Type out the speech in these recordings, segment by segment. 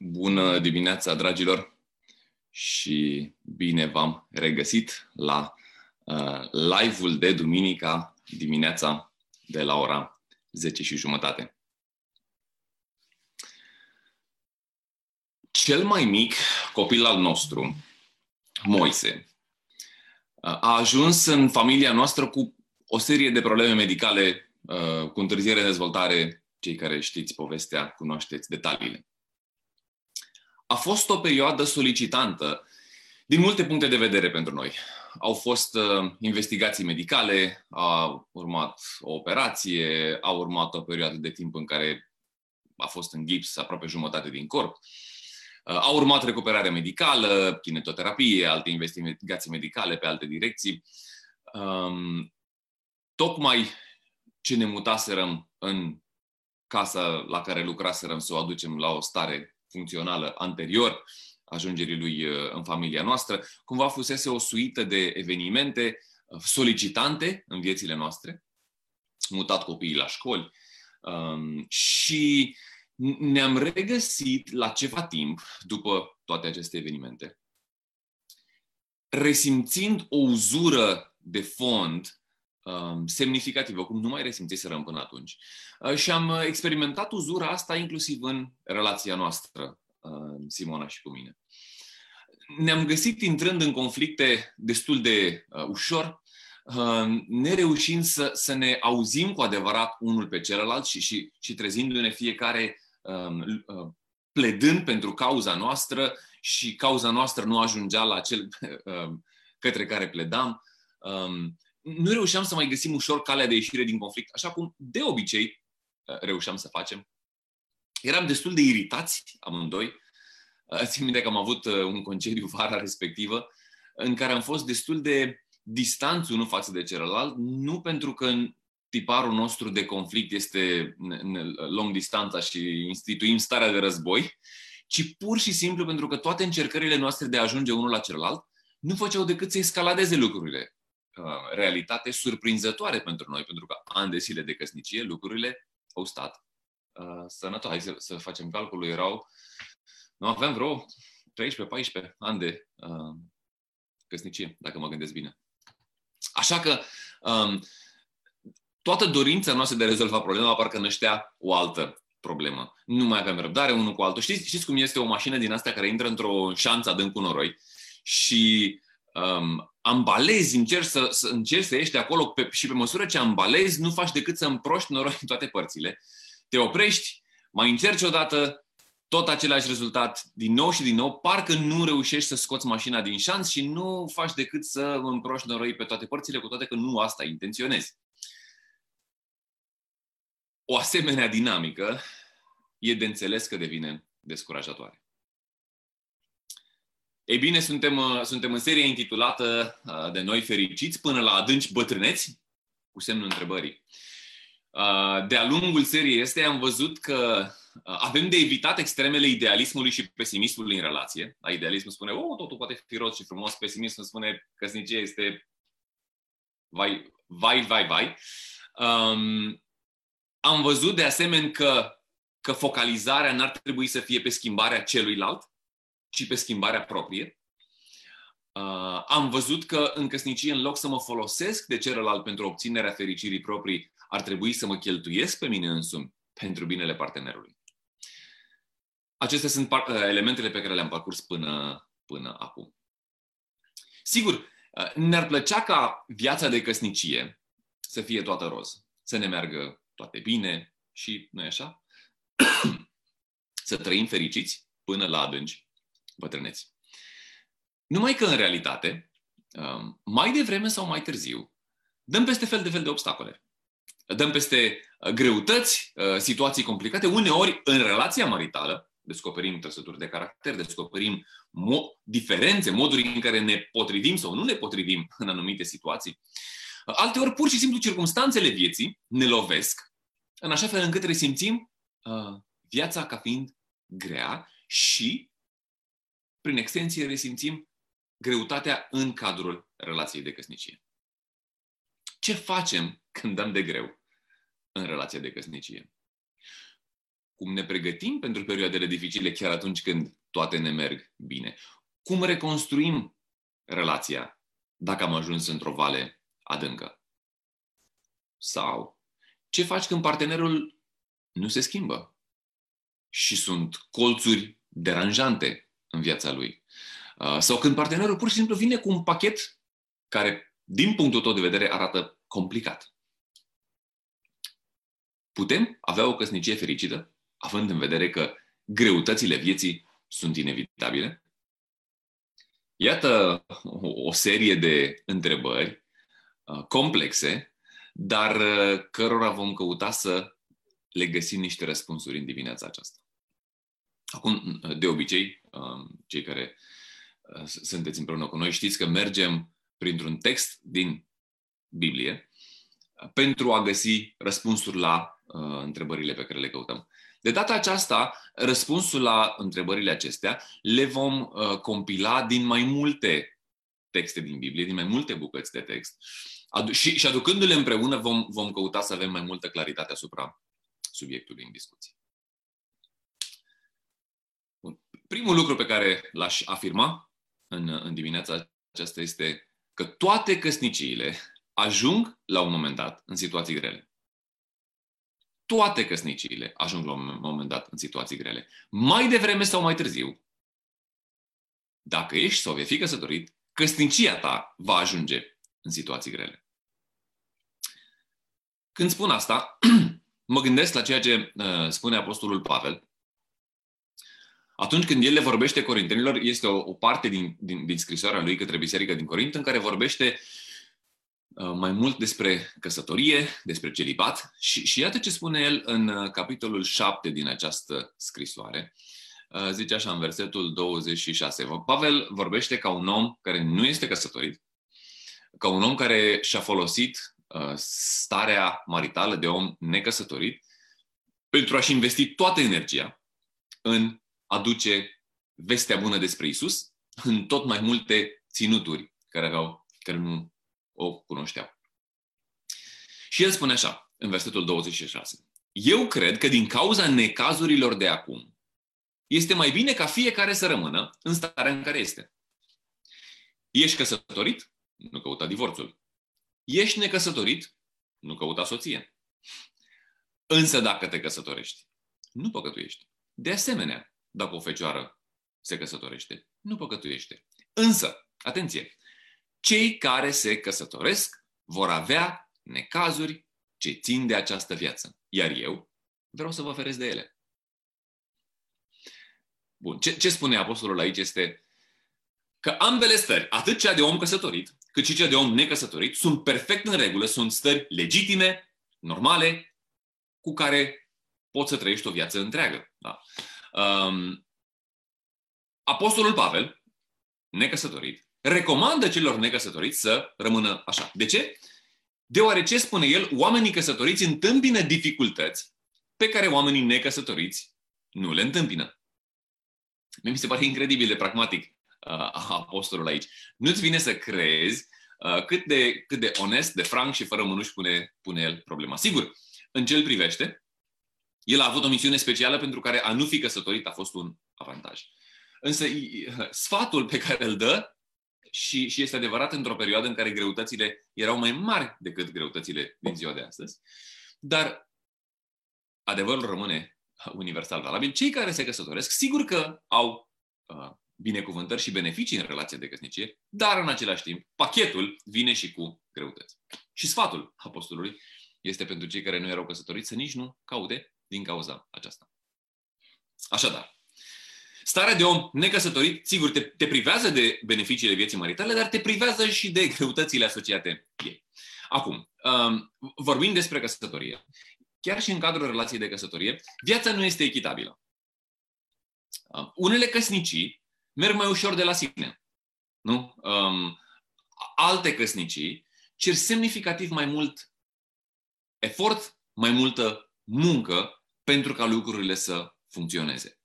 Bună dimineața, dragilor, și bine v-am regăsit la uh, live-ul de duminica dimineața de la ora 10 și jumătate. Cel mai mic copil al nostru, Moise, uh, a ajuns în familia noastră cu o serie de probleme medicale uh, cu întârziere de dezvoltare. Cei care știți povestea, cunoașteți detaliile. A fost o perioadă solicitantă din multe puncte de vedere pentru noi. Au fost uh, investigații medicale, a urmat o operație, a urmat o perioadă de timp în care a fost în gips aproape jumătate din corp. Uh, a urmat recuperare medicală, kinetoterapie, alte investigații medicale pe alte direcții. Um, tocmai ce ne mutaserăm în casa la care lucraserăm să o aducem la o stare funcțională anterior ajungerii lui uh, în familia noastră, cumva fusese o suită de evenimente uh, solicitante în viețile noastre, mutat copiii la școli um, și ne-am regăsit la ceva timp după toate aceste evenimente, resimțind o uzură de fond um, semnificativă, cum nu mai resimțiserăm până atunci. Uh, și am experimentat uzura asta inclusiv în relația noastră, uh, Simona și cu mine. Ne-am găsit intrând în conflicte destul de uh, ușor, uh, nereușind să, să ne auzim cu adevărat unul pe celălalt și, și, și trezindu-ne fiecare um, uh, pledând pentru cauza noastră și cauza noastră nu ajungea la cel uh, către care pledam. Um, nu reușeam să mai găsim ușor calea de ieșire din conflict, așa cum de obicei uh, reușeam să facem. Eram destul de iritați amândoi. Uh, țin minte că am avut uh, un concediu vara respectivă în care am fost destul de distanți unul față de celălalt, nu pentru că tiparul nostru de conflict este long distanța și instituim starea de război, ci pur și simplu pentru că toate încercările noastre de a ajunge unul la celălalt nu făceau decât să escaladeze lucrurile. Uh, realitate surprinzătoare pentru noi, pentru că ani de zile de căsnicie lucrurile au stat uh, sănătoase. Hai să, să facem calculul, erau, nu aveam vreo 13-14 ani de uh, căsnicie, dacă mă gândesc bine. Așa că um, toată dorința noastră de a rezolva problema parcă năștea o altă problemă. Nu mai aveam răbdare unul cu altul. Știți, știți cum este o mașină din asta care intră într-o șanță adânc cu noroi și um, ambalezi, încerci să, să, încerci să ieși de acolo pe, și pe măsură ce ambalezi, nu faci decât să împroști noroi în toate părțile. Te oprești, mai încerci odată, tot același rezultat, din nou și din nou, parcă nu reușești să scoți mașina din șans și nu faci decât să împroști noroi pe toate părțile, cu toate că nu asta intenționezi. O asemenea dinamică e de înțeles că devine descurajatoare. Ei bine, suntem, uh, suntem în serie intitulată uh, de noi fericiți până la adânci bătrâneți, cu semnul întrebării. Uh, de-a lungul seriei este am văzut că avem de evitat extremele idealismului și pesimismului în relație. La idealismul spune, oh, totul poate fi roz și frumos, pesimismul spune că căsnicia este vai, vai, vai, vai. Um, am văzut de asemenea că, că focalizarea n-ar trebui să fie pe schimbarea celuilalt, ci pe schimbarea proprie. Uh, am văzut că în căsnicie, în loc să mă folosesc de celălalt pentru obținerea fericirii proprii, ar trebui să mă cheltuiesc pe mine însumi pentru binele partenerului. Acestea sunt uh, elementele pe care le-am parcurs până, până acum. Sigur, uh, ne-ar plăcea ca viața de căsnicie să fie toată roz, să ne meargă toate bine și, nu așa? să trăim fericiți până la adânci bătrâneți. Numai că, în realitate, um, mai devreme sau mai târziu, dăm peste fel de fel de obstacole. Dăm peste uh, greutăți, uh, situații complicate. Uneori, în relația maritală, descoperim trăsături de caracter, descoperim mo- diferențe, moduri în care ne potrivim sau nu ne potrivim în anumite situații. Alteori, pur și simplu, circumstanțele vieții ne lovesc în așa fel încât resimțim uh, viața ca fiind grea și prin extensie, resimțim greutatea în cadrul relației de căsnicie. Ce facem când dăm de greu în relația de căsnicie? cum ne pregătim pentru perioadele dificile chiar atunci când toate ne merg bine. Cum reconstruim relația dacă am ajuns într-o vale adâncă? Sau ce faci când partenerul nu se schimbă și sunt colțuri deranjante în viața lui? Uh, sau când partenerul pur și simplu vine cu un pachet care, din punctul tău de vedere, arată complicat. Putem avea o căsnicie fericită, având în vedere că greutățile vieții sunt inevitabile? Iată o serie de întrebări uh, complexe, dar uh, cărora vom căuta să le găsim niște răspunsuri în dimineața aceasta. Acum, de obicei, cei care sunteți împreună cu noi, știți că mergem printr-un text din Biblie pentru a găsi răspunsuri la uh, întrebările pe care le căutăm. De data aceasta, răspunsul la întrebările acestea le vom uh, compila din mai multe texte din Biblie, din mai multe bucăți de text. Adu- și, și aducându-le împreună vom, vom căuta să avem mai multă claritate asupra subiectului în discuție. Bun. Primul lucru pe care l-aș afirma în, în dimineața aceasta este că toate căsniciile ajung la un moment dat în situații grele. Toate căsniciile ajung la un moment dat în situații grele. Mai devreme sau mai târziu, dacă ești sau vei fi căsătorit, căsnicia ta va ajunge în situații grele. Când spun asta, mă gândesc la ceea ce uh, spune Apostolul Pavel atunci când el le vorbește corintenilor, este o, o parte din, din, din scrisoarea lui către biserica din Corint în care vorbește uh, mai mult despre căsătorie, despre celibat și, și iată ce spune el în uh, capitolul 7 din această scrisoare. Uh, zice așa în versetul 26. Pavel vorbește ca un om care nu este căsătorit, ca un om care și-a folosit starea maritală de om necăsătorit pentru a-și investi toată energia în aduce vestea bună despre Isus în tot mai multe ținuturi care, aveau, care nu o cunoșteau. Și el spune așa, în versetul 26. Eu cred că din cauza necazurilor de acum, este mai bine ca fiecare să rămână în starea în care este. Ești căsătorit? Nu căuta divorțul. Ești necăsătorit? Nu căuta soție. Însă dacă te căsătorești, nu păcătuiești. De asemenea, dacă o fecioară se căsătorește. Nu păcătuiește. Însă, atenție, cei care se căsătoresc vor avea necazuri ce țin de această viață. Iar eu vreau să vă feresc de ele. Bun. Ce, ce spune apostolul aici este că ambele stări, atât cea de om căsătorit, cât și cea de om necăsătorit, sunt perfect în regulă, sunt stări legitime, normale, cu care poți să trăiești o viață întreagă. Da? Um, Apostolul Pavel, necăsătorit, recomandă celor necăsătoriți să rămână așa. De ce? Deoarece, spune el, oamenii căsătoriți întâmpină dificultăți pe care oamenii necăsătoriți nu le întâmpină. Mi se pare incredibil de pragmatic uh, apostolul aici. Nu-ți vine să crezi uh, cât, de, cât de onest, de franc și fără mânuși pune, pune el problema. Sigur, în ce îl privește, el a avut o misiune specială pentru care a nu fi căsătorit a fost un avantaj. Însă sfatul pe care îl dă și, și este adevărat într-o perioadă în care greutățile erau mai mari decât greutățile din ziua de astăzi, dar adevărul rămâne universal valabil. Cei care se căsătoresc, sigur că au uh, binecuvântări și beneficii în relația de căsnicie, dar în același timp pachetul vine și cu greutăți. Și sfatul apostolului este pentru cei care nu erau căsătoriți să nici nu caute din cauza aceasta. Așadar, starea de om necăsătorit, sigur, te, te privează de beneficiile vieții maritale, dar te privează și de greutățile asociate ei. Acum, um, vorbim despre căsătorie. Chiar și în cadrul relației de căsătorie, viața nu este echitabilă. Um, unele căsnicii merg mai ușor de la sine. Nu? Um, alte căsnicii cer semnificativ mai mult efort, mai multă muncă pentru ca lucrurile să funcționeze.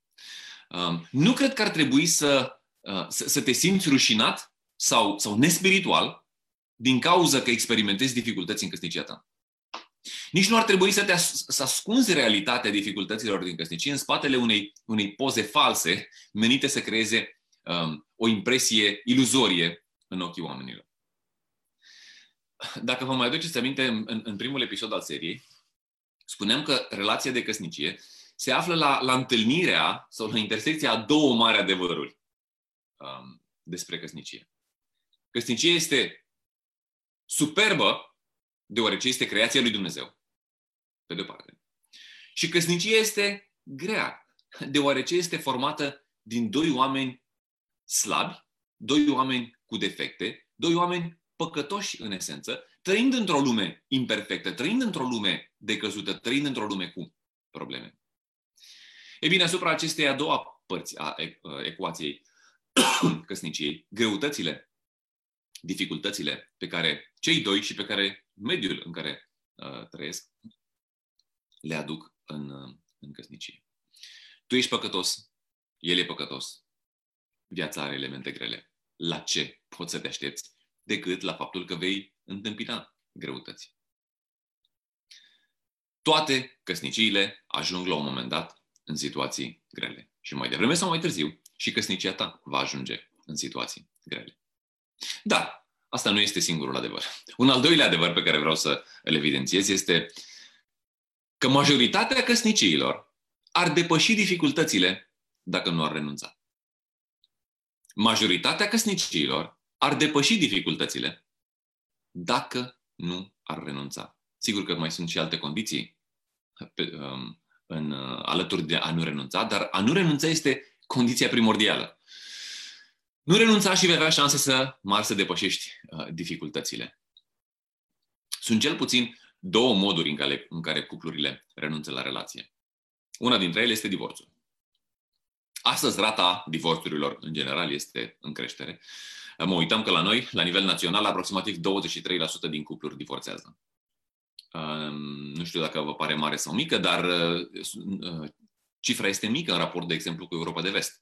Um, nu cred că ar trebui să, uh, să, să te simți rușinat sau, sau nespiritual din cauza că experimentezi dificultăți în căsnicia ta. Nici nu ar trebui să, te as- să ascunzi realitatea dificultăților din căsnicie în spatele unei, unei poze false menite să creeze um, o impresie iluzorie în ochii oamenilor. Dacă vă mai aduceți aminte, în, în primul episod al seriei, spuneam că relația de căsnicie se află la, la întâlnirea sau la intersecția a două mari adevăruri um, despre căsnicie. Căsnicie este superbă, deoarece este creația lui Dumnezeu, pe de-o parte. Și căsnicia este grea, deoarece este formată din doi oameni slabi, doi oameni cu defecte, doi oameni păcătoși în esență, trăind într-o lume imperfectă, trăind într-o lume decăzută, trăind într-o lume cu probleme. E bine, asupra acestei a doua părți a ecuației căsniciei, greutățile, dificultățile pe care cei doi și pe care mediul în care uh, trăiesc le aduc în, uh, în căsnicie. Tu ești păcătos, el e păcătos. Viața are elemente grele. La ce poți să te aștepți decât la faptul că vei întâmpina greutăți? Toate căsniciile ajung la un moment dat în situații grele. Și mai devreme sau mai târziu, și căsnicia ta va ajunge în situații grele. Dar asta nu este singurul adevăr. Un al doilea adevăr pe care vreau să îl evidențiez este că majoritatea căsniciilor ar depăși dificultățile dacă nu ar renunța. Majoritatea căsniciilor ar depăși dificultățile dacă nu ar renunța. Sigur că mai sunt și alte condiții pe, um, în, uh, alături de a nu renunța, dar a nu renunța este condiția primordială. Nu renunța și vei avea șanse să mari să depășești uh, dificultățile. Sunt cel puțin două moduri în care, în care cuplurile renunță la relație. Una dintre ele este divorțul. Astăzi rata divorțurilor în general este în creștere. Mă uităm că la noi, la nivel național, aproximativ 23% din cupluri divorțează. Nu știu dacă vă pare mare sau mică, dar uh, uh, cifra este mică în raport, de exemplu, cu Europa de Vest,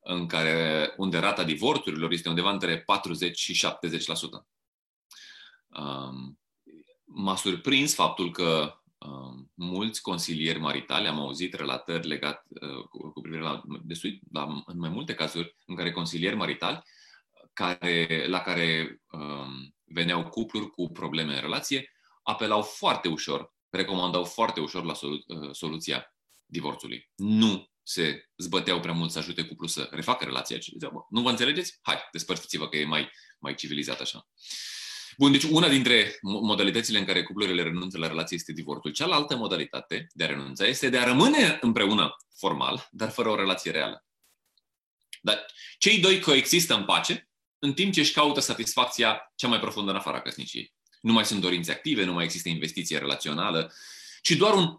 în care, unde rata divorțurilor este undeva între 40 și 70%. M-a surprins faptul că mulți consilieri maritali, am auzit relatări legate uh, cu, privire la, desui, la, în mai multe cazuri, în care consilieri maritali, care, la care um, veneau cupluri cu probleme în relație, apelau foarte ușor, recomandau foarte ușor la solu- uh, soluția divorțului. Nu se zbăteau prea mult să ajute cuplul să refacă relația. Ziceau, nu vă înțelegeți? Hai, despărțiți-vă că e mai, mai civilizat așa. Bun, deci una dintre modalitățile în care cuplurile renunță la relație este divorțul. Cealaltă modalitate de a renunța este de a rămâne împreună formal, dar fără o relație reală. Dar cei doi coexistă în pace, în timp ce își caută satisfacția cea mai profundă în afara căsniciei. Nu mai sunt dorințe active, nu mai există investiție relațională, ci doar un,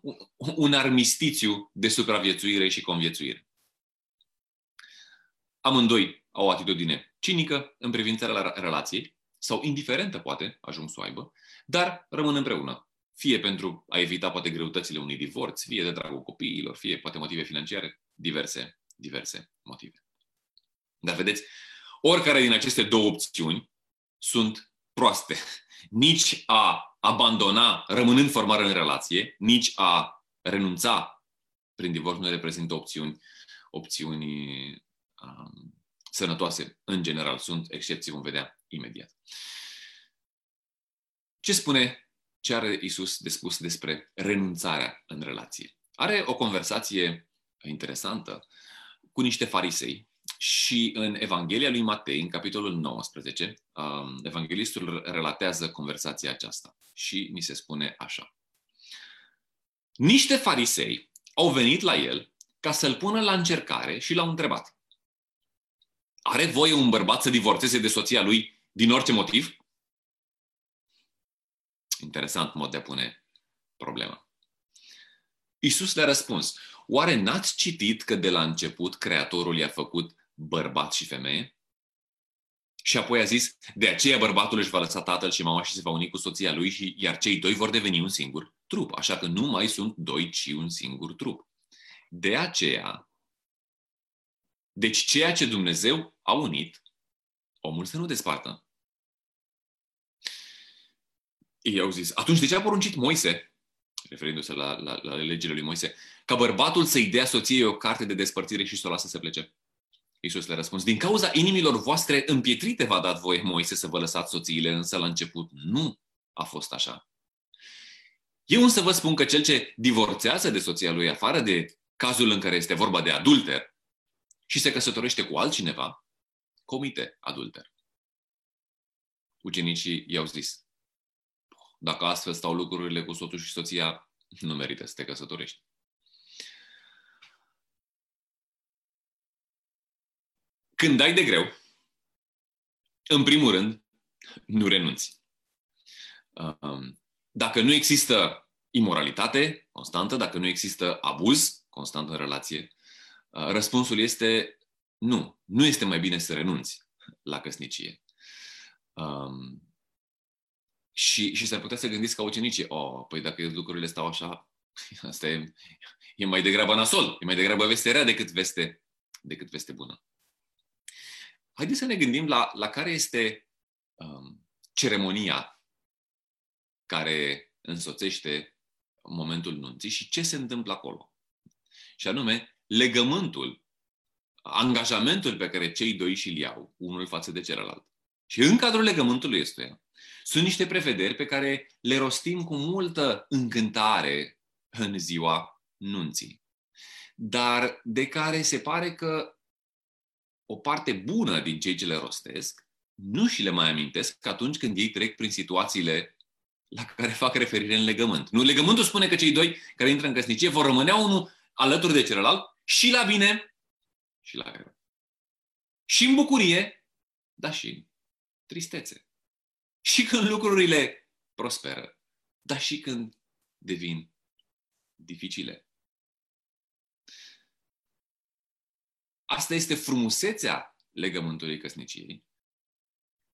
un armistițiu de supraviețuire și conviețuire. Amândoi au o atitudine cinică în privința relației sau indiferentă, poate, ajung să o aibă, dar rămân împreună. Fie pentru a evita poate greutățile unui divorț, fie de dragul copiilor, fie poate motive financiare, diverse, diverse motive. Dar vedeți, oricare din aceste două opțiuni sunt proaste. Nici a abandona, rămânând formal în relație, nici a renunța prin divorț nu reprezintă opțiuni, opțiuni um, sănătoase în general. Sunt excepții, vom vedea imediat. Ce spune, ce are Isus de spus despre renunțarea în relație? Are o conversație interesantă cu niște farisei și în Evanghelia lui Matei, în capitolul 19, um, evanghelistul relatează conversația aceasta și mi se spune așa. Niște farisei au venit la el ca să-l pună la încercare și l-au întrebat. Are voie un bărbat să divorțeze de soția lui din orice motiv? Interesant mod de a pune problema. Iisus le-a răspuns, oare n-ați citit că de la început Creatorul i-a făcut bărbat și femeie? Și apoi a zis, de aceea bărbatul își va lăsa tatăl și mama și se va uni cu soția lui, și, iar cei doi vor deveni un singur trup. Așa că nu mai sunt doi, ci un singur trup. De aceea, deci ceea ce Dumnezeu a unit, omul să nu despartă. Ei au zis, atunci de ce a poruncit Moise referindu-se la, la, la legile lui Moise, ca bărbatul să-i dea soției o carte de despărțire și să o lasă să plece? Iisus le-a răspuns, din cauza inimilor voastre împietrite v-a dat voie Moise să vă lăsați soțiile, însă la început nu a fost așa. Eu însă vă spun că cel ce divorțează de soția lui afară de cazul în care este vorba de adulter și se căsătorește cu altcineva, comite adulter. Ucenicii i-au zis, dacă astfel stau lucrurile cu soțul și soția, nu merită să te căsătorești. Când dai de greu, în primul rând, nu renunți. Um, dacă nu există imoralitate constantă, dacă nu există abuz constant în relație, uh, răspunsul este nu. Nu este mai bine să renunți la căsnicie. Um, și, și s-ar putea să gândiți ca ucenicii, oh, păi dacă lucrurile stau așa, asta e, e mai degrabă nasol, e mai degrabă veste rea decât veste, decât veste bună. Haideți să ne gândim la, la care este um, ceremonia care însoțește momentul nunții și ce se întâmplă acolo. Și anume, legământul, angajamentul pe care cei doi și-l iau, unul față de celălalt. Și în cadrul legământului ăstuia, sunt niște prevederi pe care le rostim cu multă încântare în ziua nunții. Dar de care se pare că o parte bună din cei ce le rostesc nu și le mai amintesc atunci când ei trec prin situațiile la care fac referire în legământ. Nu, legământul spune că cei doi care intră în căsnicie vor rămâne unul alături de celălalt și la bine și la rău. Și în bucurie, dar și în tristețe. Și când lucrurile prosperă, dar și când devin dificile. Asta este frumusețea legământului căsniciei.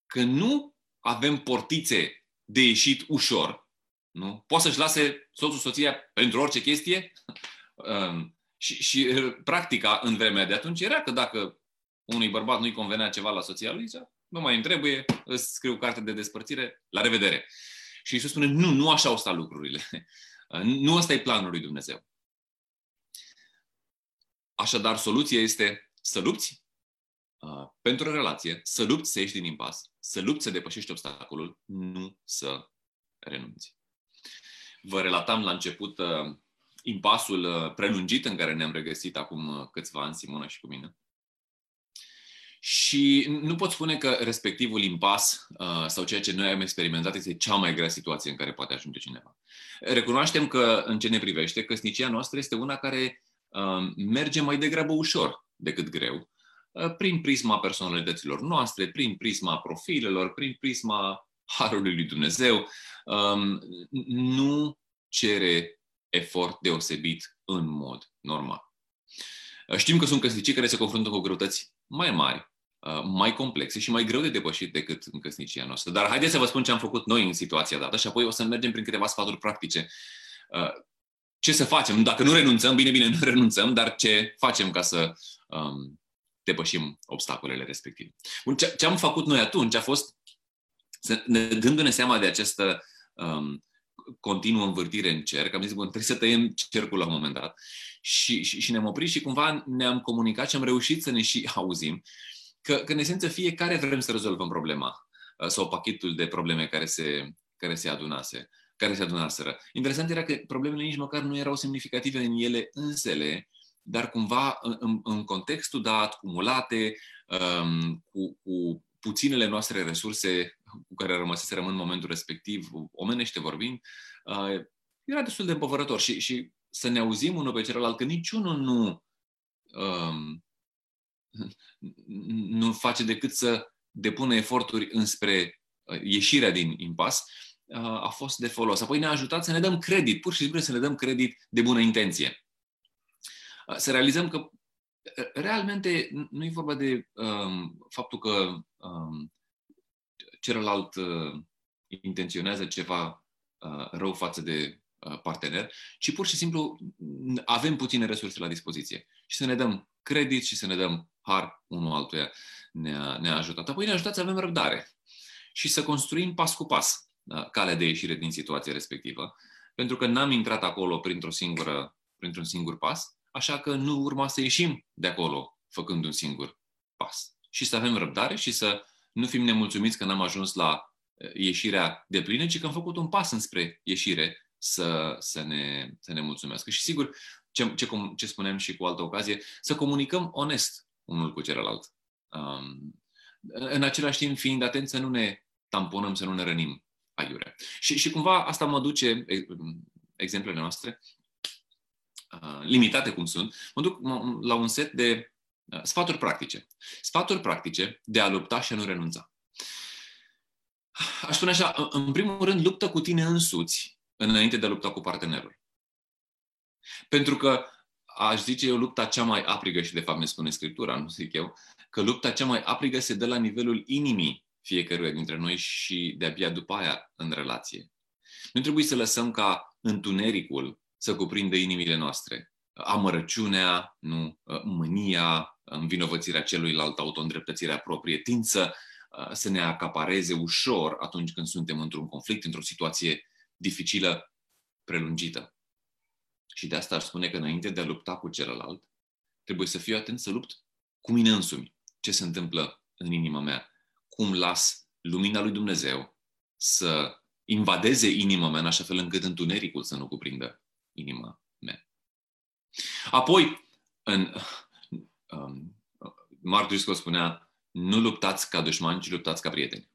Că nu avem portițe de ieșit ușor. Nu? Poate să-și lase soțul soția pentru orice chestie. Um, și, și practica în vremea de atunci era că dacă unui bărbat nu-i convenea ceva la soția lui, zicea, nu mai îmi trebuie, îți scriu carte de despărțire, la revedere. Și Iisus spune, nu, nu așa au stat lucrurile. Nu ăsta e planul lui Dumnezeu. Așadar, soluția este să lupți uh, pentru o relație, să lupți să ieși din impas, să lupți să depășești obstacolul, nu să renunți. Vă relatam la început uh, impasul uh, prelungit în care ne-am regăsit acum uh, câțiva ani, Simona și cu mine. Și nu pot spune că respectivul impas uh, sau ceea ce noi am experimentat este cea mai grea situație în care poate ajunge cineva. Recunoaștem că, în ce ne privește, căsnicia noastră este una care uh, merge mai degrabă ușor decât greu, uh, prin prisma personalităților noastre, prin prisma profilelor, prin prisma harului lui Dumnezeu. Um, nu cere efort deosebit în mod normal. Știm că sunt căsnicii care se confruntă cu greutăți mai mari, Uh, mai complexe și mai greu de depășit decât în căsnicia noastră. Dar haideți să vă spun ce am făcut noi în situația dată și apoi o să mergem prin câteva sfaturi practice. Uh, ce să facem? Dacă nu renunțăm, bine, bine, nu renunțăm, dar ce facem ca să um, depășim obstacolele respective? Bun, ce, ce am făcut noi atunci a fost, să ne, dându-ne seama de această um, continuă învârtire în cerc, am zis, bun, trebuie să tăiem cercul la un moment dat. Și, și, și ne-am oprit și cumva ne-am comunicat și am reușit să ne și auzim că, că în esență fiecare vrem să rezolvăm problema uh, sau pachetul de probleme care se, care se adunase care se adunaseră. Interesant era că problemele nici măcar nu erau semnificative în ele însele, dar cumva în, în contextul dat, cumulate, um, cu, cu puținele noastre resurse cu care rămăseserăm în momentul respectiv, omenește vorbind, uh, era destul de împovărător și, și să ne auzim unul pe celălalt, că niciunul nu um, nu face decât să depună eforturi înspre uh, ieșirea din impas, uh, a fost de folos. Apoi ne-a ajutat să ne dăm credit, pur și simplu să ne dăm credit de bună intenție. Uh, să realizăm că realmente nu e vorba de um, faptul că um, celălalt uh, intenționează ceva uh, rău față de uh, partener, ci pur și simplu avem puține resurse la dispoziție și să ne dăm credit și să ne dăm har unul altuia ne-a, ne-a ajutat. Apoi ne-a ajutat să avem răbdare și să construim pas cu pas da, calea de ieșire din situația respectivă, pentru că n-am intrat acolo printr-o singură, printr-un singur pas, așa că nu urma să ieșim de acolo făcând un singur pas. Și să avem răbdare și să nu fim nemulțumiți că n-am ajuns la eh, ieșirea de plină, ci că am făcut un pas înspre ieșire să, să, ne, să ne mulțumească. Și sigur, ce, ce, ce spuneam și cu altă ocazie, să comunicăm onest unul cu celălalt. Um, în același timp, fiind atenți să nu ne tamponăm, să nu ne rănim aiurea. Și, și cumva asta mă duce, exemplele noastre, uh, limitate cum sunt, mă duc la un set de uh, sfaturi practice. Sfaturi practice de a lupta și a nu renunța. Aș spune așa, în primul rând, luptă cu tine însuți înainte de a lupta cu partenerul. Pentru că aș zice eu lupta cea mai aprigă și de fapt ne spune Scriptura, nu zic eu, că lupta cea mai aprigă se dă la nivelul inimii fiecăruia dintre noi și de-abia după aia în relație. Nu trebuie să lăsăm ca întunericul să cuprindă inimile noastre. Amărăciunea, nu, mânia, învinovățirea celuilalt, autoîndreptățirea proprie, tind să, să ne acapareze ușor atunci când suntem într-un conflict, într-o situație dificilă, prelungită. Și de asta aș spune că înainte de a lupta cu celălalt, trebuie să fiu atent să lupt cu mine însumi. Ce se întâmplă în inima mea? Cum las lumina lui Dumnezeu să invadeze inima mea în așa fel încât întunericul să nu cuprindă inima mea. Apoi, în, um, Mark Driscoll spunea, nu luptați ca dușmani, ci luptați ca prieteni.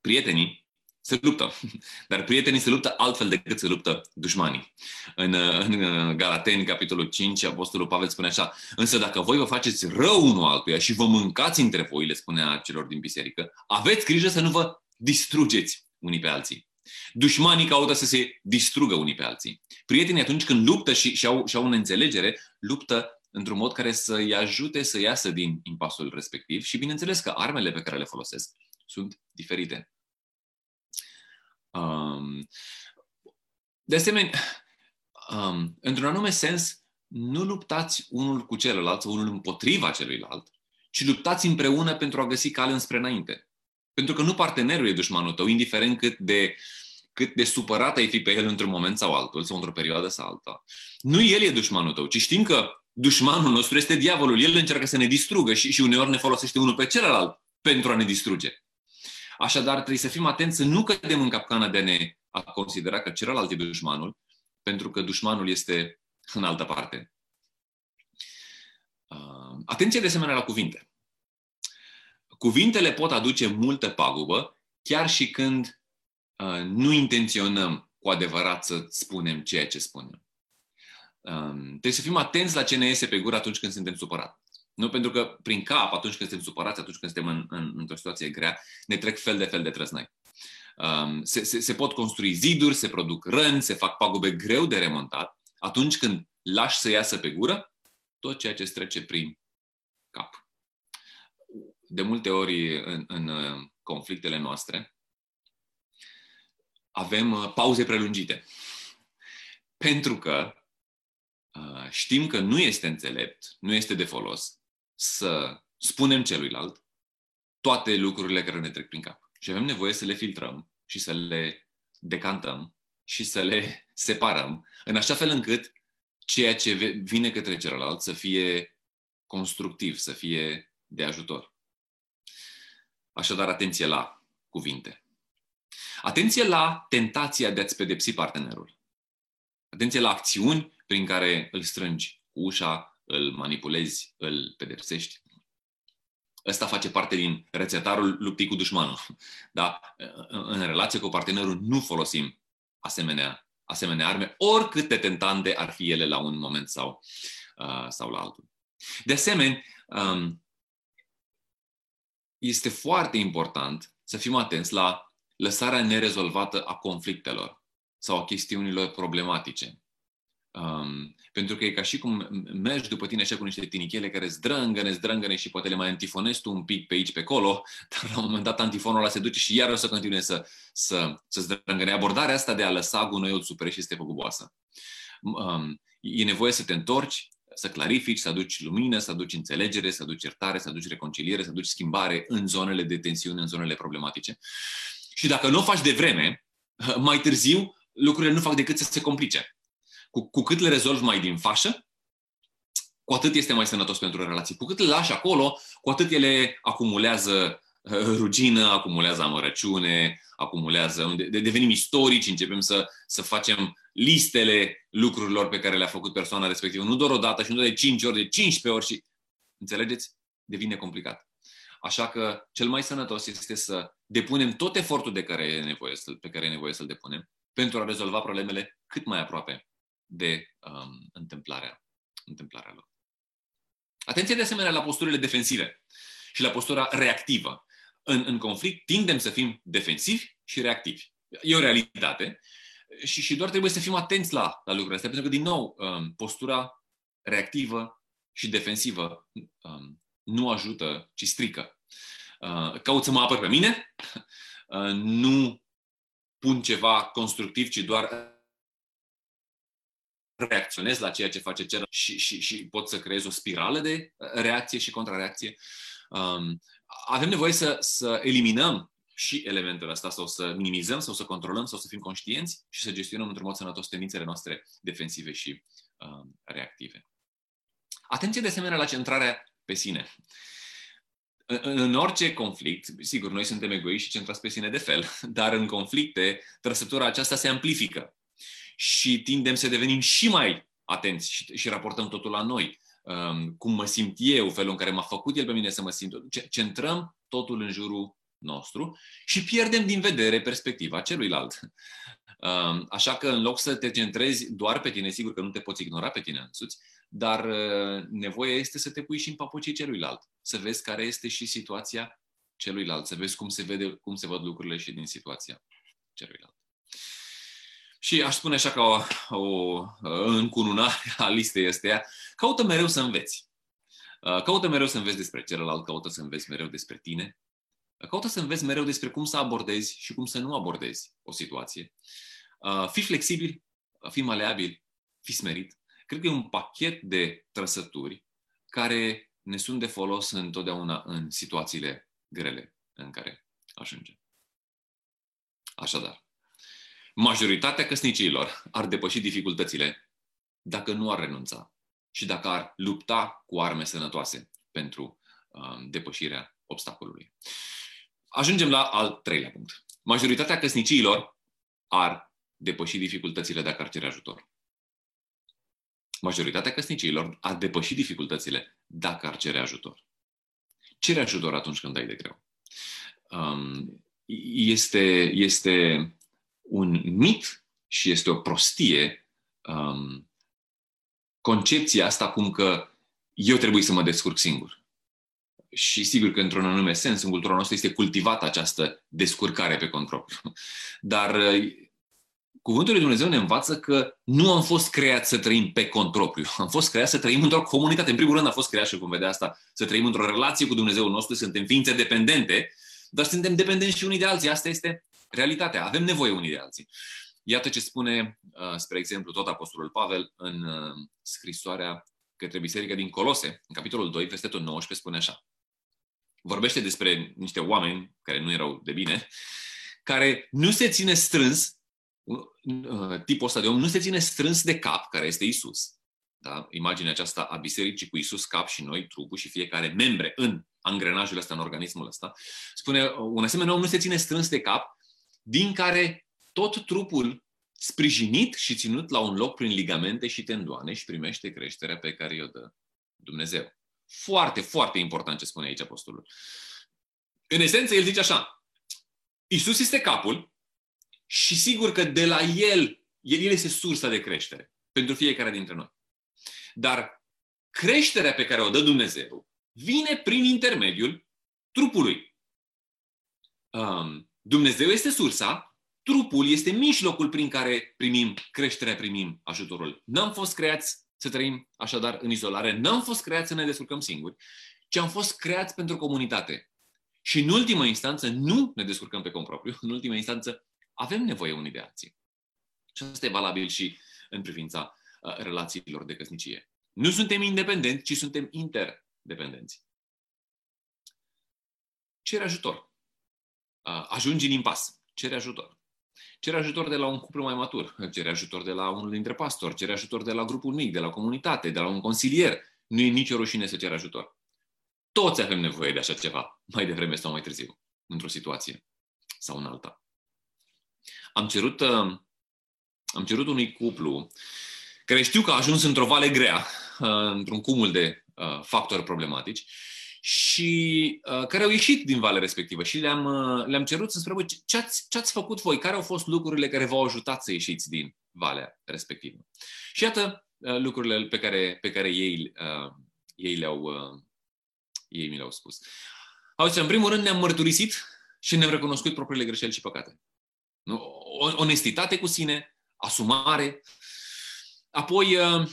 Prietenii se luptă. Dar prietenii se luptă altfel decât se luptă dușmanii. În, în Galateni, capitolul 5, Apostolul Pavel spune așa, însă dacă voi vă faceți rău unul altuia și vă mâncați între voi, le spunea celor din biserică, aveți grijă să nu vă distrugeți unii pe alții. Dușmanii caută să se distrugă unii pe alții. Prietenii atunci când luptă și, și, au, și au o înțelegere, luptă într-un mod care să-i ajute să iasă din impasul respectiv și bineînțeles că armele pe care le folosesc sunt diferite. Um, de asemenea, um, într-un anume sens, nu luptați unul cu celălalt sau unul împotriva celuilalt, ci luptați împreună pentru a găsi cale înspre înainte. Pentru că nu partenerul e dușmanul tău, indiferent cât de, cât de supărat ai fi pe el într-un moment sau altul, sau într-o perioadă sau alta. Nu el e dușmanul tău, ci știm că dușmanul nostru este diavolul. El încearcă să ne distrugă și, și uneori ne folosește unul pe celălalt pentru a ne distruge. Așadar, trebuie să fim atenți să nu cădem în capcana de a ne a considera că celălalt e dușmanul, pentru că dușmanul este în altă parte. Uh, atenție de asemenea la cuvinte. Cuvintele pot aduce multă pagubă, chiar și când uh, nu intenționăm cu adevărat să spunem ceea ce spunem. Um, trebuie să fim atenți la ce ne iese pe gură atunci când suntem supărați. Nu pentru că prin cap, atunci când suntem supărați, atunci când suntem în, în, într-o situație grea, ne trec fel de fel de trăznăi. Um, se, se, se pot construi ziduri, se produc răni, se fac pagube greu de remontat. Atunci când lași să iasă pe gură tot ceea ce trece prin cap. De multe ori în, în uh, conflictele noastre avem uh, pauze prelungite. Pentru că uh, știm că nu este înțelept, nu este de folos să spunem celuilalt toate lucrurile care ne trec prin cap. Și avem nevoie să le filtrăm și să le decantăm și să le separăm, în așa fel încât ceea ce vine către celălalt să fie constructiv, să fie de ajutor. Așadar, atenție la cuvinte. Atenție la tentația de a-ți pedepsi partenerul. Atenție la acțiuni prin care îl strângi cu ușa, îl manipulezi, îl pedepsești. Ăsta face parte din rețetarul luptii cu dușmanul. Da? În relație cu partenerul nu folosim asemenea, asemenea arme, oricât de tentante ar fi ele la un moment sau, uh, sau la altul. De asemenea, um, este foarte important să fim atenți la lăsarea nerezolvată a conflictelor sau a chestiunilor problematice. Um, pentru că e ca și cum mergi după tine așa cu niște tinichele care zdrângăne, zdrângăne și poate le mai antifonezi tu un pic pe aici, pe acolo, dar la un moment dat antifonul ăla se duce și iar o să continue să, să, să zdrângăne. Abordarea asta de a lăsa gunoiul superior este păguboasă. Um, e nevoie să te întorci, să clarifici, să aduci lumină, să aduci înțelegere, să aduci iertare, să aduci reconciliere, să aduci schimbare în zonele de tensiune, în zonele problematice. Și dacă nu o faci de vreme, mai târziu lucrurile nu fac decât să se complice. Cu, cu cât le rezolvi mai din fașă, cu atât este mai sănătos pentru relații. Cu cât le lași acolo, cu atât ele acumulează uh, rugină, acumulează amărăciune, acumulează, devenim istorici, începem să, să facem listele lucrurilor pe care le-a făcut persoana respectivă, nu doar o dată și nu doar de 5 ori, de 15 ori și, înțelegeți, devine complicat. Așa că cel mai sănătos este să depunem tot efortul de care e nevoie să, pe care e nevoie să-l depunem pentru a rezolva problemele cât mai aproape de um, întâmplarea, întâmplarea lor. Atenție de asemenea la posturile defensive și la postura reactivă. În, în conflict tindem să fim defensivi și reactivi. E o realitate și, și doar trebuie să fim atenți la, la lucrurile astea, pentru că, din nou, um, postura reactivă și defensivă um, nu ajută, ci strică. Uh, caut să mă apăr pe mine, uh, nu pun ceva constructiv, ci doar reacționez la ceea ce face celălalt și, și, și pot să creez o spirală de reacție și contrareacție. Um, avem nevoie să, să eliminăm și elementul ăsta sau să minimizăm sau să controlăm sau să fim conștienți și să gestionăm într-un mod sănătos tendințele noastre defensive și um, reactive. Atenție de asemenea la centrarea pe sine. În, în orice conflict, sigur, noi suntem egoiști și centrați pe sine de fel, dar în conflicte, trăsătura aceasta se amplifică și tindem să devenim și mai atenți și, și raportăm totul la noi. Um, cum mă simt eu, felul în care m-a făcut el pe mine să mă simt. Centrăm totul în jurul nostru și pierdem din vedere perspectiva celuilalt. Um, așa că în loc să te centrezi doar pe tine, sigur că nu te poți ignora pe tine însuți, dar uh, nevoia este să te pui și în papocii celuilalt, să vezi care este și situația celuilalt, să vezi cum se, vede, cum se văd lucrurile și din situația celuilalt. Și aș spune așa ca o, o încununare a listei astea, caută mereu să înveți. Uh, caută mereu să înveți despre celălalt, caută să înveți mereu despre tine, caută să înveți mereu despre cum să abordezi și cum să nu abordezi o situație. Uh, fii flexibil, fii maleabil, fii smerit. Cred că e un pachet de trăsături care ne sunt de folos întotdeauna în situațiile grele în care ajungem. Așadar, majoritatea căsniciilor ar depăși dificultățile dacă nu ar renunța și dacă ar lupta cu arme sănătoase pentru um, depășirea obstacolului. Ajungem la al treilea punct. Majoritatea căsniciilor ar depăși dificultățile dacă ar cere ajutor. Majoritatea căsniciilor ar depăși dificultățile dacă ar cere ajutor. Cere ajutor atunci când ai de greu. Um, este, este un mit și este o prostie um, concepția asta cum că eu trebuie să mă descurc singur. Și sigur că, într-un anume sens, în cultura noastră este cultivată această descurcare pe cont propriu. Dar uh, Cuvântul lui Dumnezeu ne învață că nu am fost creat să trăim pe cont propriu. Am fost creat să trăim într-o comunitate. În primul rând, am fost creat și vom vedea asta, să trăim într-o relație cu Dumnezeu nostru. Suntem ființe dependente, dar suntem dependenți și unii de alții. Asta este realitatea. Avem nevoie unii de alții. Iată ce spune, uh, spre exemplu, tot Apostolul Pavel în uh, scrisoarea către biserica din Colose, în capitolul 2, versetul 19, spune așa. Vorbește despre niște oameni care nu erau de bine, care nu se ține strâns, uh, tipul ăsta de om nu se ține strâns de cap, care este Isus. Da? Imaginea aceasta a bisericii cu Isus cap și noi, trupul și fiecare membre în angrenajul ăsta, în organismul ăsta. Spune, un asemenea om nu se ține strâns de cap, din care tot trupul sprijinit și ținut la un loc prin ligamente și tendoane și primește creșterea pe care o dă Dumnezeu. Foarte, foarte important ce spune aici apostolul. În esență, el zice așa, Isus este capul și sigur că de la el, el este sursa de creștere pentru fiecare dintre noi. Dar creșterea pe care o dă Dumnezeu vine prin intermediul trupului. Um, Dumnezeu este sursa, trupul este mijlocul prin care primim creșterea, primim ajutorul. N-am fost creați să trăim așadar în izolare, n-am fost creați să ne descurcăm singuri, ci am fost creați pentru comunitate. Și în ultimă instanță nu ne descurcăm pe cont propriu, în ultimă instanță avem nevoie unii de alții. Și asta e valabil și în privința uh, relațiilor de căsnicie. Nu suntem independenți, ci suntem interdependenți. Cere ajutor ajungi în impas, cere ajutor. Cere ajutor de la un cuplu mai matur, cere ajutor de la unul dintre pastori, cere ajutor de la grupul mic, de la comunitate, de la un consilier. Nu e nicio rușine să ceri ajutor. Toți avem nevoie de așa ceva, mai devreme sau mai târziu, într-o situație sau în alta. Am cerut, uh, am cerut unui cuplu care știu că a ajuns într-o vale grea, uh, într-un cumul de uh, factori problematici, și uh, care au ieșit din valea respectivă și le-am, uh, le-am cerut să spună ce ați, ce ați făcut voi, care au fost lucrurile care v-au ajutat să ieșiți din valea respectivă. Și iată uh, lucrurile pe care, pe care ei, uh, ei, le-au, uh, ei mi le-au spus. Auzi, în primul rând ne-am mărturisit și ne-am recunoscut propriile greșeli și păcate. Nu? Onestitate cu sine, asumare, Apoi uh,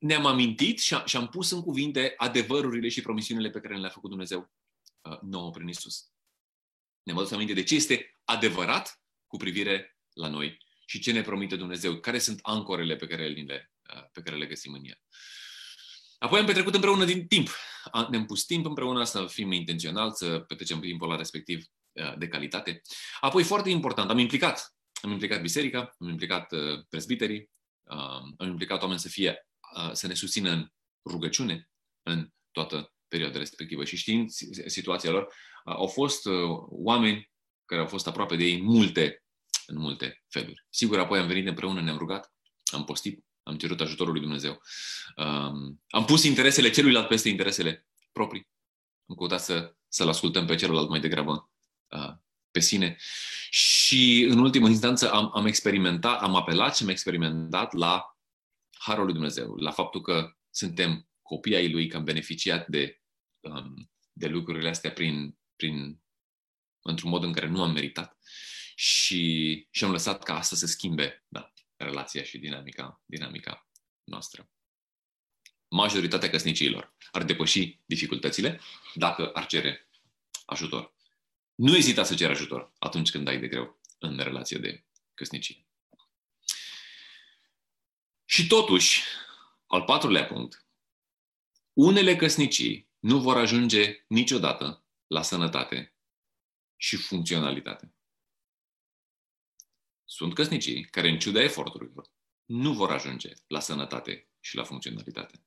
ne-am amintit și am pus în cuvinte adevărurile și promisiunile pe care le-a făcut Dumnezeu uh, nouă prin Isus. Ne-am adus aminte de ce este adevărat cu privire la noi și ce ne promite Dumnezeu, care sunt ancorele pe care le, uh, pe care le găsim în El. Apoi am petrecut împreună din timp. Ne-am pus timp împreună să fim intenționali, să petrecem timpul la respectiv de calitate. Apoi, foarte important, am implicat. Am implicat biserica, am implicat presbiterii, am implicat oameni să fie, să ne susțină în rugăciune în toată perioada respectivă. Și știind situația lor, au fost oameni care au fost aproape de ei în multe, în multe feluri. Sigur, apoi am venit împreună, ne-am rugat, am postit, am cerut ajutorul lui Dumnezeu. Am pus interesele celuilalt peste interesele proprii. Am căutat să, să-l ascultăm pe celălalt mai degrabă pe sine. Și în ultimă instanță am, am experimentat, am apelat și am experimentat la Harul lui Dumnezeu, la faptul că suntem copii ai Lui, că am beneficiat de, um, de lucrurile astea prin, prin, într-un mod în care nu am meritat și, și am lăsat ca asta să schimbe da, relația și dinamica, dinamica noastră. Majoritatea căsniciilor ar depăși dificultățile dacă ar cere ajutor. Nu ezita să ceri ajutor atunci când ai de greu în relație de căsnicie. Și totuși, al patrulea punct, unele căsnicii nu vor ajunge niciodată la sănătate și funcționalitate. Sunt căsnicii care, în ciuda eforturilor, nu vor ajunge la sănătate și la funcționalitate.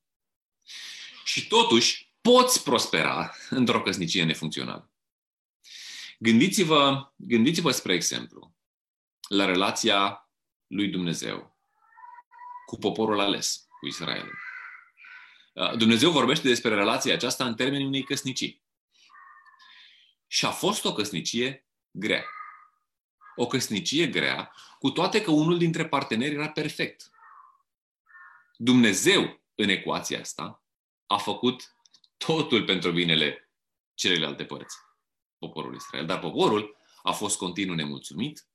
Și totuși, poți prospera într-o căsnicie nefuncțională. Gândiți-vă, gândiți-vă, spre exemplu, la relația lui Dumnezeu cu poporul ales, cu Israel. Uh, Dumnezeu vorbește despre relația aceasta în termenii unei căsnicii. Și a fost o căsnicie grea. O căsnicie grea, cu toate că unul dintre parteneri era perfect. Dumnezeu, în ecuația asta, a făcut totul pentru binele celelalte părți poporul Israel. Dar poporul a fost continuu nemulțumit,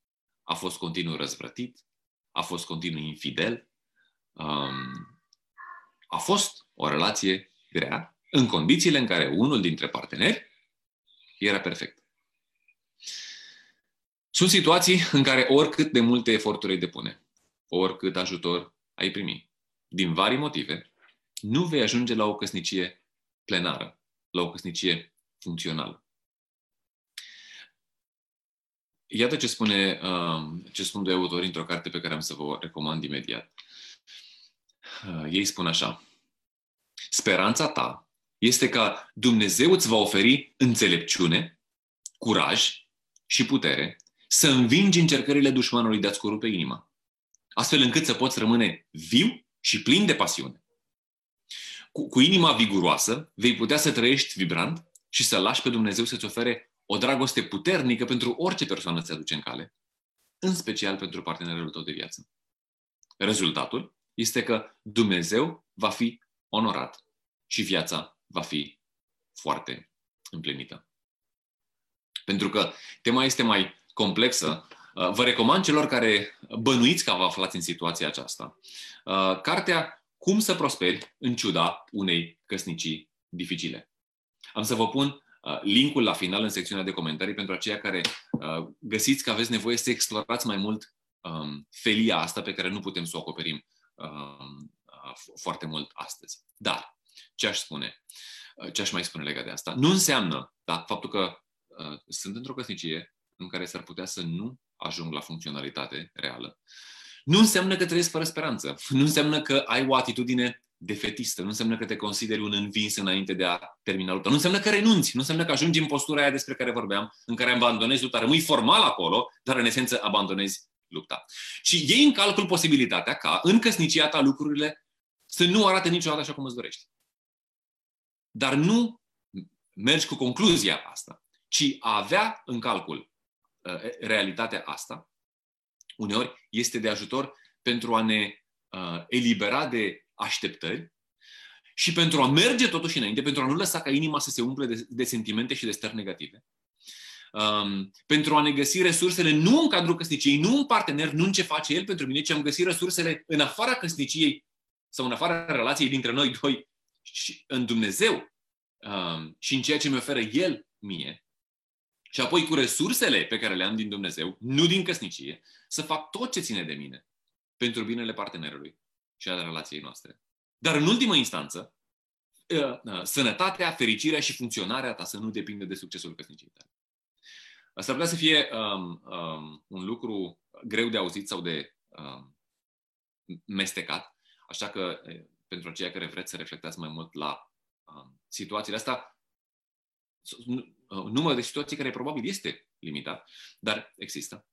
a fost continuu răzvrătit, a fost continuu infidel. Um, a fost o relație grea în condițiile în care unul dintre parteneri era perfect. Sunt situații în care oricât de multe eforturi ai depune, oricât ajutor ai primi, din vari motive, nu vei ajunge la o căsnicie plenară, la o căsnicie funcțională. Iată ce spune, um, ce spun doi autori într-o carte pe care am să vă recomand imediat. Uh, ei spun așa. Speranța ta este ca Dumnezeu îți va oferi înțelepciune, curaj și putere să învingi încercările dușmanului de a-ți corupe inima, astfel încât să poți rămâne viu și plin de pasiune. Cu, cu inima viguroasă vei putea să trăiești vibrant și să lași pe Dumnezeu să-ți ofere o dragoste puternică pentru orice persoană ți aduce în cale, în special pentru partenerul tău de viață. Rezultatul este că Dumnezeu va fi onorat și viața va fi foarte împlinită. Pentru că tema este mai complexă, uh, vă recomand celor care bănuiți că vă aflați în situația aceasta. Uh, cartea Cum să prosperi în ciuda unei căsnicii dificile. Am să vă pun Uh, linkul la final în secțiunea de comentarii pentru aceia care uh, găsiți că aveți nevoie să explorați mai mult um, felia asta pe care nu putem să o acoperim um, uh, foarte mult astăzi. Dar, ce aș spune? Ce aș mai spune legat de asta? Nu înseamnă da, faptul că uh, sunt într-o căsnicie în care s-ar putea să nu ajung la funcționalitate reală, nu înseamnă că trăiesc fără speranță. Nu înseamnă că ai o atitudine defetistă. Nu înseamnă că te consideri un învins înainte de a termina lupta. Nu înseamnă că renunți. Nu înseamnă că ajungi în postura aia despre care vorbeam, în care abandonezi lupta. Rămâi formal acolo, dar în esență abandonezi lupta. Și iei în calcul posibilitatea ca în căsnicia ta lucrurile să nu arate niciodată așa cum îți dorești. Dar nu mergi cu concluzia asta, ci a avea în calcul uh, realitatea asta, uneori este de ajutor pentru a ne uh, elibera de așteptări și pentru a merge totuși înainte, pentru a nu lăsa ca inima să se umple de, de sentimente și de stări negative, um, pentru a ne găsi resursele nu în cadrul căsniciei, nu în partener, nu în ce face el pentru mine, ci am găsit resursele în afara căsniciei sau în afara relației dintre noi doi și în Dumnezeu um, și în ceea ce mi oferă El mie, și apoi cu resursele pe care le am din Dumnezeu, nu din căsnicie, să fac tot ce ține de mine pentru binele partenerului și al relației noastre. Dar în ultimă instanță, uh, uh, sănătatea, fericirea și funcționarea ta să nu depindă de succesul căsniciei tale. Asta putea să fie um, um, un lucru greu de auzit sau de um, mestecat, așa că pentru aceia care vreți să reflectați mai mult la um, situațiile astea, numărul de situații care probabil este limitat, dar există.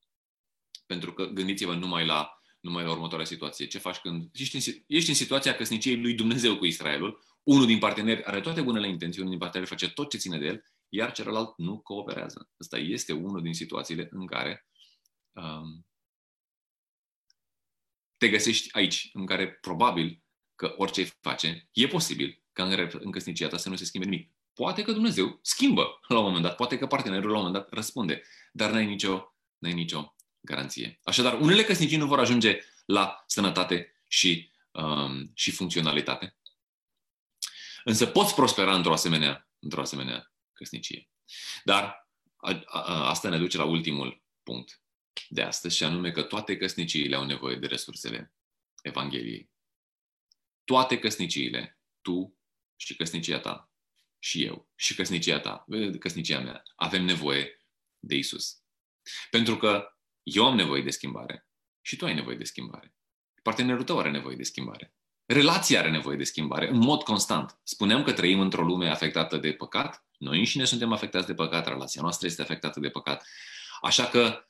Pentru că gândiți-vă numai la, numai la următoarea situație. Ce faci când ești în, ești în situația căsniciei lui Dumnezeu cu Israelul, unul din parteneri are toate bunele intenții, unul din parteneri face tot ce ține de el, iar celălalt nu cooperează. Asta este unul din situațiile în care um, te găsești aici, în care probabil că orice face, e posibil ca în, în căsnicia ta să nu se schimbe nimic. Poate că Dumnezeu schimbă la un moment dat, poate că partenerul la un moment dat răspunde, dar n-ai nicio, n-ai nicio garanție. Așadar, unele căsnicii nu vor ajunge la sănătate și, um, și funcționalitate. Însă poți prospera într-o asemenea, într-o asemenea căsnicie. Dar a, a, asta ne duce la ultimul punct de astăzi, și anume că toate căsniciile au nevoie de resursele Evangheliei. Toate căsniciile, tu și căsnicia ta, și eu, și căsnicia ta, căsnicia mea, avem nevoie de Isus. Pentru că eu am nevoie de schimbare și tu ai nevoie de schimbare. Partenerul tău are nevoie de schimbare. Relația are nevoie de schimbare în mod constant. Spuneam că trăim într-o lume afectată de păcat. Noi înșine suntem afectați de păcat, relația noastră este afectată de păcat. Așa că,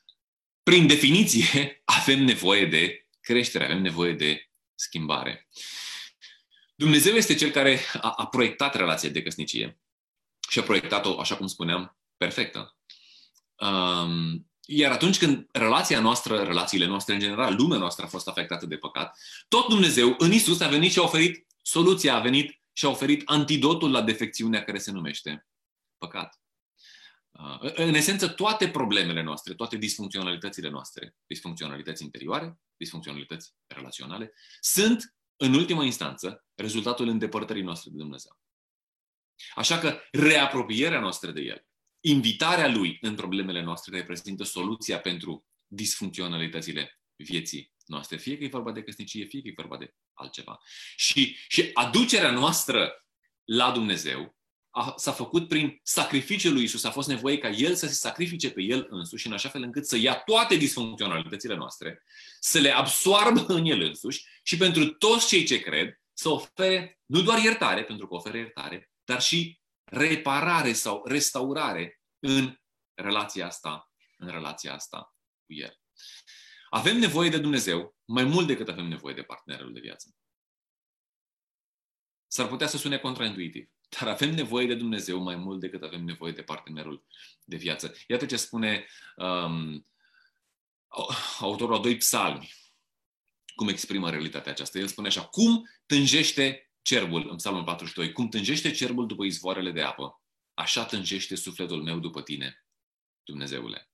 prin definiție, avem nevoie de creștere, avem nevoie de schimbare. Dumnezeu este cel care a, a proiectat relația de căsnicie și a proiectat-o, așa cum spuneam, perfectă. Um, iar atunci când relația noastră, relațiile noastre în general, lumea noastră a fost afectată de păcat, tot Dumnezeu în Isus a venit și a oferit soluția, a venit și a oferit antidotul la defecțiunea care se numește păcat. Uh, în esență, toate problemele noastre, toate disfuncționalitățile noastre, disfuncționalități interioare, disfuncționalități relaționale, sunt, în ultimă instanță, rezultatul îndepărtării noastre de Dumnezeu. Așa că reapropierea noastră de El, invitarea lui în problemele noastre reprezintă soluția pentru disfuncționalitățile vieții noastre. Fie că e vorba de căsnicie, fie că e vorba de altceva. Și, și aducerea noastră la Dumnezeu a, s-a făcut prin sacrificiul lui Isus. A fost nevoie ca El să se sacrifice pe El însuși în așa fel încât să ia toate disfuncționalitățile noastre, să le absoarbă în El însuși și pentru toți cei ce cred să ofere nu doar iertare, pentru că oferă iertare, dar și reparare sau restaurare în relația asta, în relația asta cu El. Avem nevoie de Dumnezeu mai mult decât avem nevoie de partenerul de viață. S-ar putea să sune contraintuitiv, dar avem nevoie de Dumnezeu mai mult decât avem nevoie de partenerul de viață. Iată ce spune um, autorul a doi psalmi, cum exprimă realitatea aceasta. El spune așa, cum tânjește cerbul, în psalmul 42, cum tânjește cerbul după izvoarele de apă, așa tânjește sufletul meu după tine, Dumnezeule.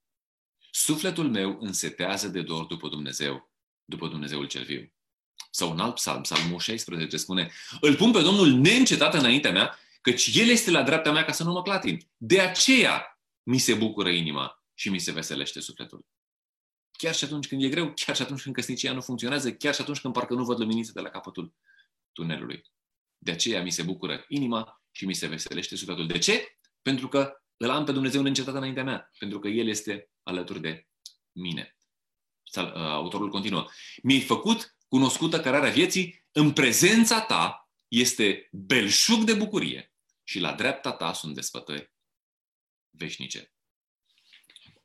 Sufletul meu însetează de dor după Dumnezeu, după Dumnezeul cel viu. Sau un alt psalm, psalmul 16, spune, îl pun pe Domnul neîncetat înaintea mea, căci El este la dreapta mea ca să nu mă clatin. De aceea mi se bucură inima și mi se veselește sufletul. Chiar și atunci când e greu, chiar și atunci când căsnicia nu funcționează, chiar și atunci când parcă nu văd luminiță de la capătul tunelului. De aceea mi se bucură inima și mi se veselește sufletul. De ce? Pentru că îl am pe Dumnezeu neîncetat înaintea mea. Pentru că El este alături de mine. Autorul continuă. Mi-ai făcut cunoscută cărarea vieții, în prezența ta este belșug de bucurie și la dreapta ta sunt desfătări veșnice.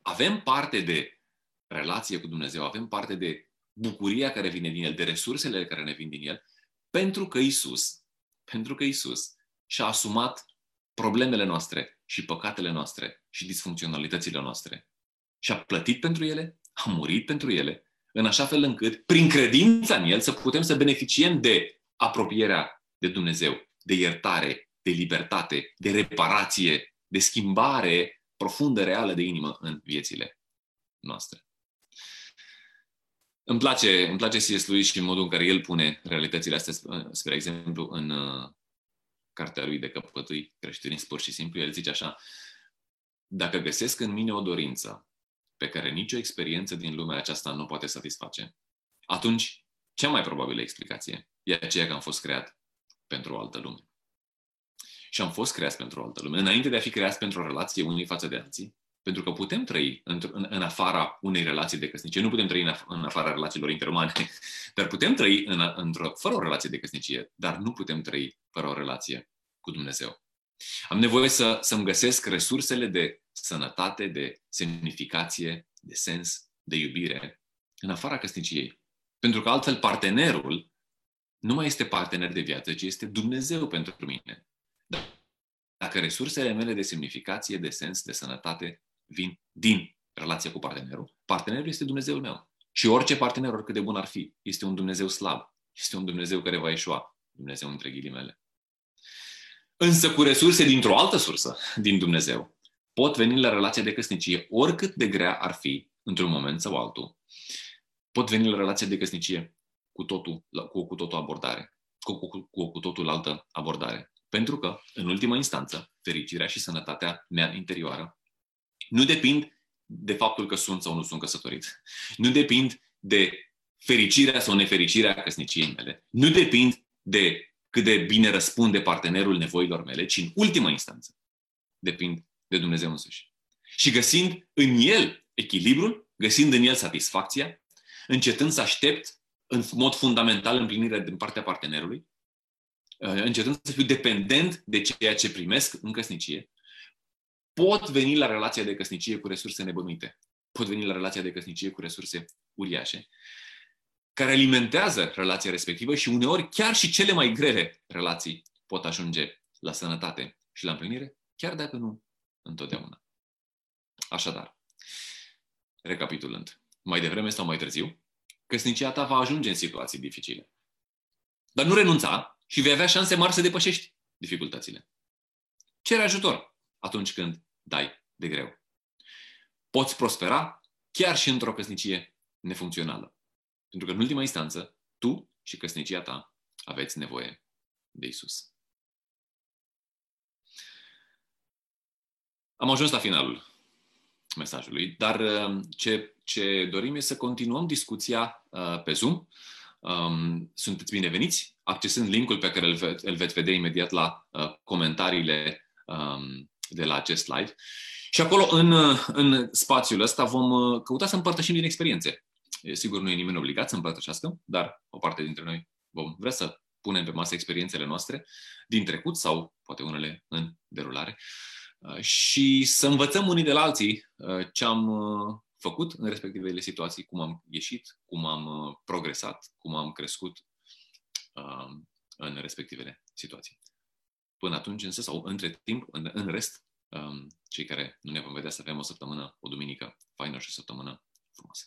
Avem parte de relație cu Dumnezeu, avem parte de bucuria care vine din El, de resursele care ne vin din El, pentru că Isus, pentru că Isus și-a asumat problemele noastre și păcatele noastre și disfuncționalitățile noastre. Și a plătit pentru ele, a murit pentru ele, în așa fel încât, prin credința în El, să putem să beneficiem de apropierea de Dumnezeu, de iertare, de libertate, de reparație, de schimbare profundă, reală de inimă în viețile noastre. Îmi place, îmi place C.S. Lewis și modul în care el pune realitățile astea, spre exemplu, în uh, cartea lui de căpătui creștinism pur și simplu. El zice așa, dacă găsesc în mine o dorință pe care nicio experiență din lumea aceasta nu poate satisface, atunci cea mai probabilă explicație e aceea că am fost creat pentru o altă lume. Și am fost creați pentru o altă lume. Înainte de a fi creați pentru o relație unii față de alții, pentru că putem trăi în, în, în afara unei relații de căsnicie. Nu putem trăi în, af- în afara relațiilor interumane, dar putem trăi în, într-o, fără o relație de căsnicie, dar nu putem trăi fără o relație cu Dumnezeu. Am nevoie să, să-mi găsesc resursele de sănătate, de semnificație, de sens, de iubire în afara căsniciei. Pentru că altfel partenerul nu mai este partener de viață, ci este Dumnezeu pentru mine. Dacă resursele mele de semnificație, de sens, de sănătate vin din relația cu partenerul, partenerul este Dumnezeul meu. Și orice partener, oricât de bun ar fi, este un Dumnezeu slab. Este un Dumnezeu care va ieșua. Dumnezeu între ghilimele. Însă cu resurse dintr-o altă sursă, din Dumnezeu, pot veni la relația de căsnicie, oricât de grea ar fi, într-un moment sau altul, pot veni la relația de căsnicie cu, totul, cu, cu totul abordare, cu, cu, cu, cu totul altă abordare. Pentru că, în ultima instanță, fericirea și sănătatea mea interioară nu depind de faptul că sunt sau nu sunt căsătorit. Nu depind de fericirea sau nefericirea căsniciei mele. Nu depind de cât de bine răspunde partenerul nevoilor mele, ci în ultima instanță depind de Dumnezeu însuși. Și găsind în el echilibrul, găsind în el satisfacția, încetând să aștept în mod fundamental împlinirea din partea partenerului, uh, încetând să fiu dependent de ceea ce primesc în căsnicie, pot veni la relația de căsnicie cu resurse nebănuite. Pot veni la relația de căsnicie cu resurse uriașe, care alimentează relația respectivă și uneori chiar și cele mai grele relații pot ajunge la sănătate și la împlinire, chiar dacă nu întotdeauna. Așadar, recapitulând, mai devreme sau mai târziu, căsnicia ta va ajunge în situații dificile. Dar nu renunța și vei avea șanse mari să depășești dificultățile. Cere ajutor atunci când dai de greu. Poți prospera chiar și într-o căsnicie nefuncțională. Pentru că, în ultima instanță, tu și căsnicia ta aveți nevoie de Isus. Am ajuns la finalul mesajului, dar uh, ce, ce dorim este să continuăm discuția uh, pe Zoom. Um, sunteți bineveniți, accesând linkul pe care îl, ve- îl veți vedea imediat la uh, comentariile um, de la acest live. Și acolo, în, în spațiul ăsta, vom căuta să împărtășim din experiențe. Sigur, nu e nimeni obligat să împărtășească, dar o parte dintre noi vom vrea să punem pe masă experiențele noastre din trecut sau poate unele în derulare și să învățăm unii de la alții ce am făcut în respectivele situații, cum am ieșit, cum am progresat, cum am crescut în respectivele situații. Până atunci însă, sau între timp, în, în rest, cei care nu ne vom vedea să avem o săptămână, o duminică faină și o săptămână frumoasă.